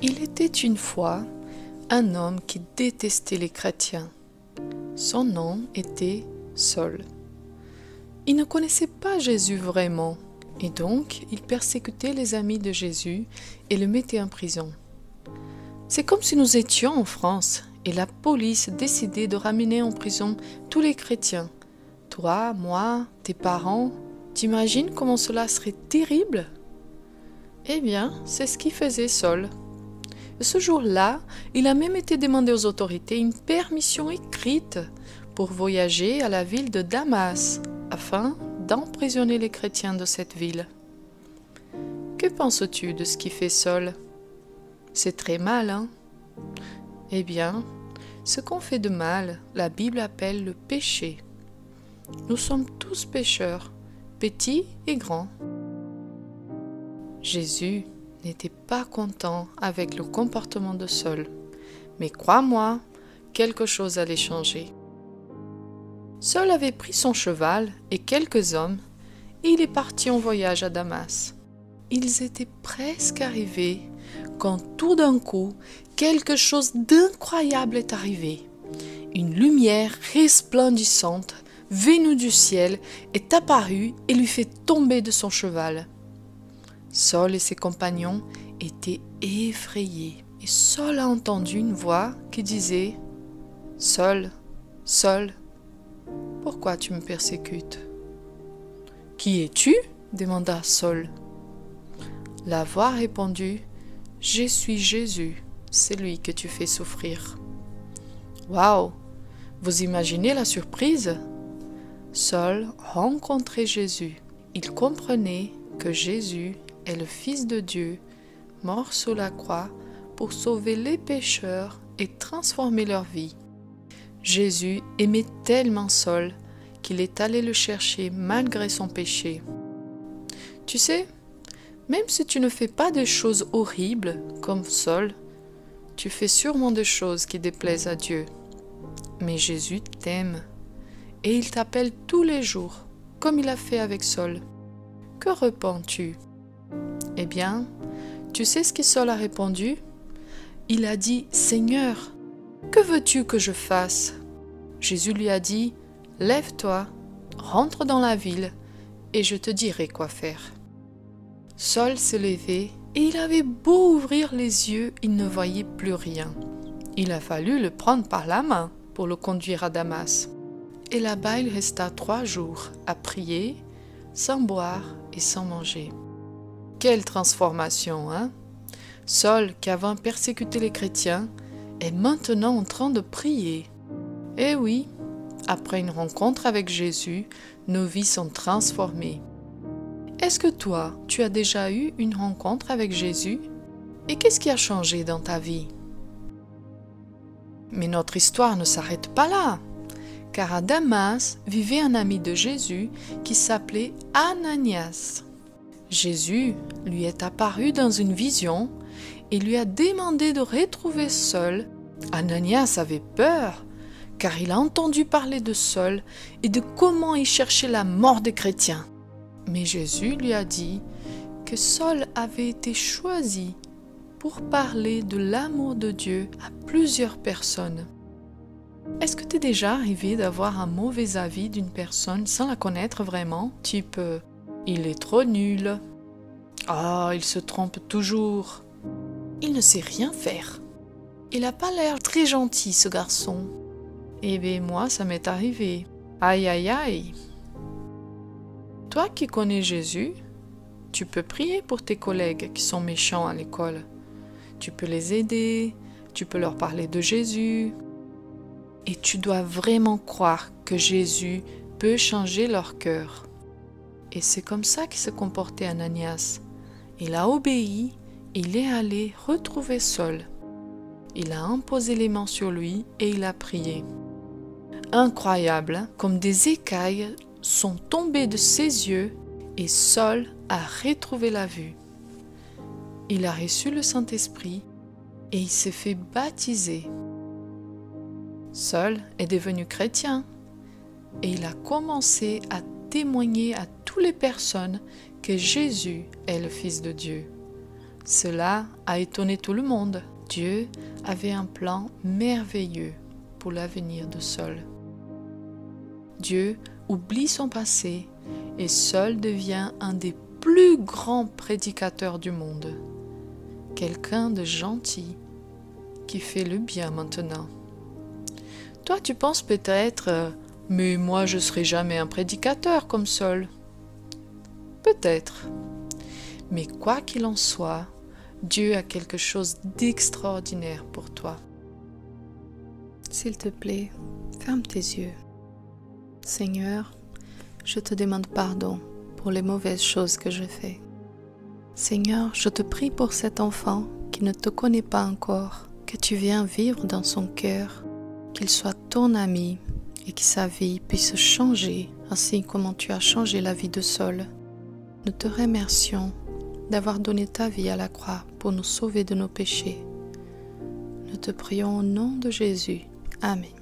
Il était une fois un homme qui détestait les chrétiens. Son nom était Saul. Il ne connaissait pas Jésus vraiment, et donc il persécutait les amis de Jésus et le mettait en prison. C'est comme si nous étions en France et la police décidait de ramener en prison tous les chrétiens. Toi, moi, tes parents, t'imagines comment cela serait terrible? Eh bien, c'est ce qu'il faisait Saul. Ce jour-là, il a même été demandé aux autorités une permission écrite pour voyager à la ville de Damas afin d'emprisonner les chrétiens de cette ville. Que penses-tu de ce qui fait Saul C'est très mal, hein? Eh bien, ce qu'on fait de mal, la Bible appelle le péché. Nous sommes tous pécheurs, petits et grands. Jésus n'était pas content avec le comportement de Saul. Mais crois-moi, quelque chose allait changer. Saul avait pris son cheval et quelques hommes, et il est parti en voyage à Damas. Ils étaient presque arrivés quand tout d'un coup, quelque chose d'incroyable est arrivé. Une lumière resplendissante, venue du ciel, est apparue et lui fait tomber de son cheval. Saul et ses compagnons étaient effrayés. Et Saul a entendu une voix qui disait Saul, Saul, pourquoi tu me persécutes Qui es-tu? demanda Saul. La voix répondit Je suis Jésus, c'est lui que tu fais souffrir. Waouh Vous imaginez la surprise? Saul rencontrait Jésus. Il comprenait que Jésus est le Fils de Dieu, mort sous la croix pour sauver les pécheurs et transformer leur vie. Jésus aimait tellement Saul qu'il est allé le chercher malgré son péché. Tu sais, même si tu ne fais pas des choses horribles comme Saul, tu fais sûrement des choses qui déplaisent à Dieu. Mais Jésus t'aime et il t'appelle tous les jours, comme il a fait avec Saul. Que repens-tu? Eh bien, tu sais ce que Saul a répondu? Il a dit Seigneur, que veux-tu que je fasse? Jésus lui a dit Lève-toi, rentre dans la ville, et je te dirai quoi faire. Saul s'est levé, et il avait beau ouvrir les yeux, il ne voyait plus rien. Il a fallu le prendre par la main pour le conduire à Damas. Et là-bas il resta trois jours à prier, sans boire et sans manger. Quelle transformation, hein Saul, qui avant persécuté les chrétiens, est maintenant en train de prier. Eh oui, après une rencontre avec Jésus, nos vies sont transformées. Est-ce que toi, tu as déjà eu une rencontre avec Jésus? Et qu'est-ce qui a changé dans ta vie? Mais notre histoire ne s'arrête pas là, car à Damas vivait un ami de Jésus qui s'appelait Ananias. Jésus lui est apparu dans une vision et lui a demandé de retrouver Saul. Ananias avait peur, car il a entendu parler de Saul et de comment il cherchait la mort des chrétiens. Mais Jésus lui a dit que Saul avait été choisi pour parler de l'amour de Dieu à plusieurs personnes. Est-ce que t'es déjà arrivé d'avoir un mauvais avis d'une personne sans la connaître vraiment, type il est trop nul. Ah, il se trompe toujours. Il ne sait rien faire. Il n'a pas l'air très gentil, ce garçon. Eh bien, moi, ça m'est arrivé. Aïe, aïe, aïe. Toi qui connais Jésus, tu peux prier pour tes collègues qui sont méchants à l'école. Tu peux les aider, tu peux leur parler de Jésus. Et tu dois vraiment croire que Jésus peut changer leur cœur. Et c'est comme ça qu'il s'est comporté Ananias. Il a obéi, il est allé retrouver Saul. Il a imposé les mains sur lui et il a prié. Incroyable, comme des écailles sont tombées de ses yeux et Saul a retrouvé la vue. Il a reçu le Saint-Esprit et il s'est fait baptiser. Saul est devenu chrétien et il a commencé à témoigner à toutes les personnes que Jésus est le Fils de Dieu. Cela a étonné tout le monde. Dieu avait un plan merveilleux pour l'avenir de Saul. Dieu oublie son passé et Saul devient un des plus grands prédicateurs du monde. Quelqu'un de gentil qui fait le bien maintenant. Toi, tu penses peut-être, euh, mais moi je serai jamais un prédicateur comme Saul. Peut-être. Mais quoi qu'il en soit, Dieu a quelque chose d'extraordinaire pour toi. S'il te plaît, ferme tes yeux. Seigneur, je te demande pardon pour les mauvaises choses que je fais. Seigneur, je te prie pour cet enfant qui ne te connaît pas encore, que tu viens vivre dans son cœur, qu'il soit ton ami et que sa vie puisse changer ainsi comme tu as changé la vie de Saul. Nous te remercions d'avoir donné ta vie à la croix pour nous sauver de nos péchés. Nous te prions au nom de Jésus. Amen.